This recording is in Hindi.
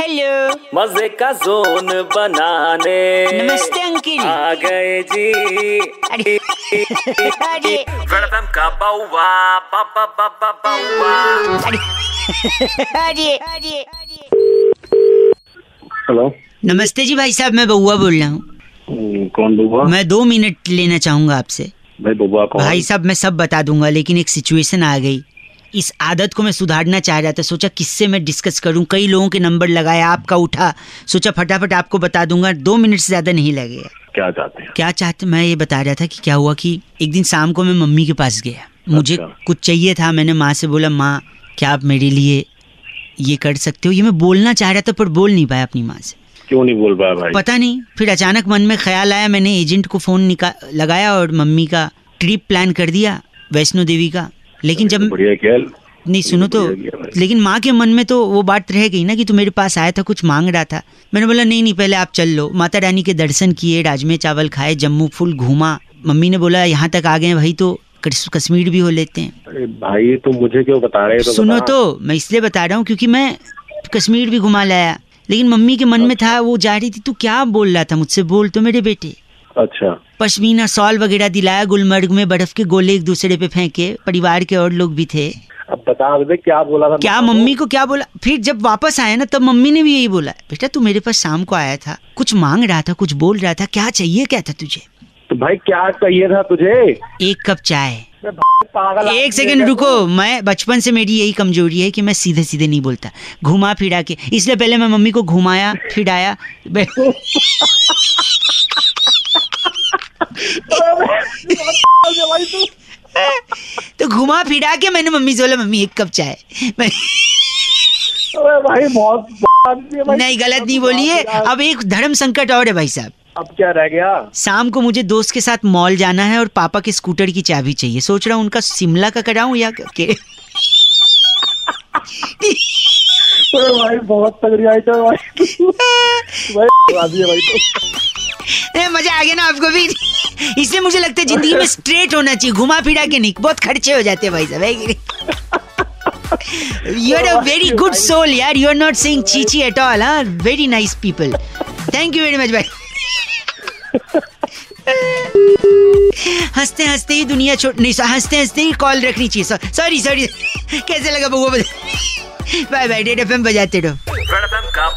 हेलो मज़े का जोन बनाने। नमस्ते अंकिल। आ गए जी। अरे अरे। वेलकम का बाउवा बाबा बाबा बाउवा। अरे अरे अरे। हेलो। नमस्ते जी भाई साहब मैं बउआ बोल रहा हूँ। हम्म, कौन बउआ मैं दो मिनट लेना चाहूँगा आपसे। भाई बउआ कौन? भाई साहब मैं सब बता दूँगा लेकिन एक सिचुएशन आ गई। इस आदत को मैं सुधारना चाह रहा था। सोचा किससे मैं डिस्कस करूँ? कई लोगों के नंबर लगाया आपका उठा। सोचा फटाफट आपको बता दूँगा। दो मिनट से ज़्यादा नहीं लगेगा क्या चाहते हैं? क्या चाहते मैं ये बता रहा था कि क्या हुआ कि एक दिन शाम को मैं मम्मी के पास गया। मुझे अच्छा। कुछ चाहिए था। मैंने माँ से बोला माँ क्या आप मेरे लिए ये कर सकते हो? ये मैं बोलना चाह रहा था पर बोल नहीं पाया अपनी माँ से। क्यों नहीं बोल पाया भाई? पता नहीं। फिर अचानक मन में ख्याल आया। मैंने एजेंट को फ़ोन लगाया और मम्मी का ट्रिप प्लान कर दिया वैष्णो देवी का। लेकिन जब बढ़िया क्या। नहीं सुनो तो भाई। लेकिन माँ के मन में तो वो बात रह गई ना कि तू मेरे पास आया था कुछ मांग रहा था। मैंने बोला नहीं नहीं पहले आप चल लो। माता रानी के दर्शन किए राजमे चावल खाए जम्मू फुल घूमा। मम्मी ने बोला यहाँ तक आ गए भाई तो कश्मीर भी हो लेते हैं। अरे भाई तुम मुझे क्यों बता रहे हो? तो सुनो तो मैं इसलिए बता रहा हूँ क्योंकि मैं कश्मीर भी घुमा लाया। लेकिन मम्मी के मन में था वो जा रही थी तू क्या बोल रहा था मुझसे? बोल तो मेरे बेटे। अच्छा। पश्मीना सॉल वगैरह दिलाया गुलमर्ग में बर्फ़ के गोले एक दूसरे पे फेंके परिवार के और लोग भी थे। अब बता दे क्या बोला था क्या मम्मी को क्या बोला? फिर जब वापस आया ना तब मम्मी ने भी यही बोला बेटा तू मेरे पास शाम को आया था कुछ मांग रहा था कुछ बोल रहा था क्या चाहिए क्या था तुझे? तो भाई क्या चाहिए था तुझे? एक कप चाय। एक सेकंड रुको मैं बचपन से मेरी यही कमज़ोरी है कि मैं सीधे सीधे नहीं बोलता। घुमा फिरा के इसलिए पहले मैं मम्मी को घुमाया फिराया तू तो घुमा फिरा के मैंने मम्मी से बोला मम्मी एक कप चाय। भाई बहुत भाई। नहीं गलत नहीं बोलिए अब एक धर्म संकट और है भाई साहब। अब क्या रह गया? शाम को मुझे दोस्त के साथ मॉल जाना है और पापा के स्कूटर की चाबी चाहिए। सोच रहा हूँ उनका शिमला का कराऊं या के? भाई बहुत तगड़ी आइटम है भाई। भाई आदमी है भाई। तू ए, मज़ा आ गया ना आपको भी? इसलिए मुझे लगता है ज़िंदगी में स्ट्रेट होना चाहिए। घुमा फिरा के नहीं बहुत खर्चे हो जाते हैं भाई साहब you are a very good soul यार। You are not saying Chichi at all हाँ? Very nice people thank you very much भाई हँसते हँसते ही दुनिया छोड़ नहीं हँसते हँसते ही कॉल रखनी चाहिए। सॉरी सॉरी कैसे लगा बउआ बाय बाय डेट एफएम बजाते रहो।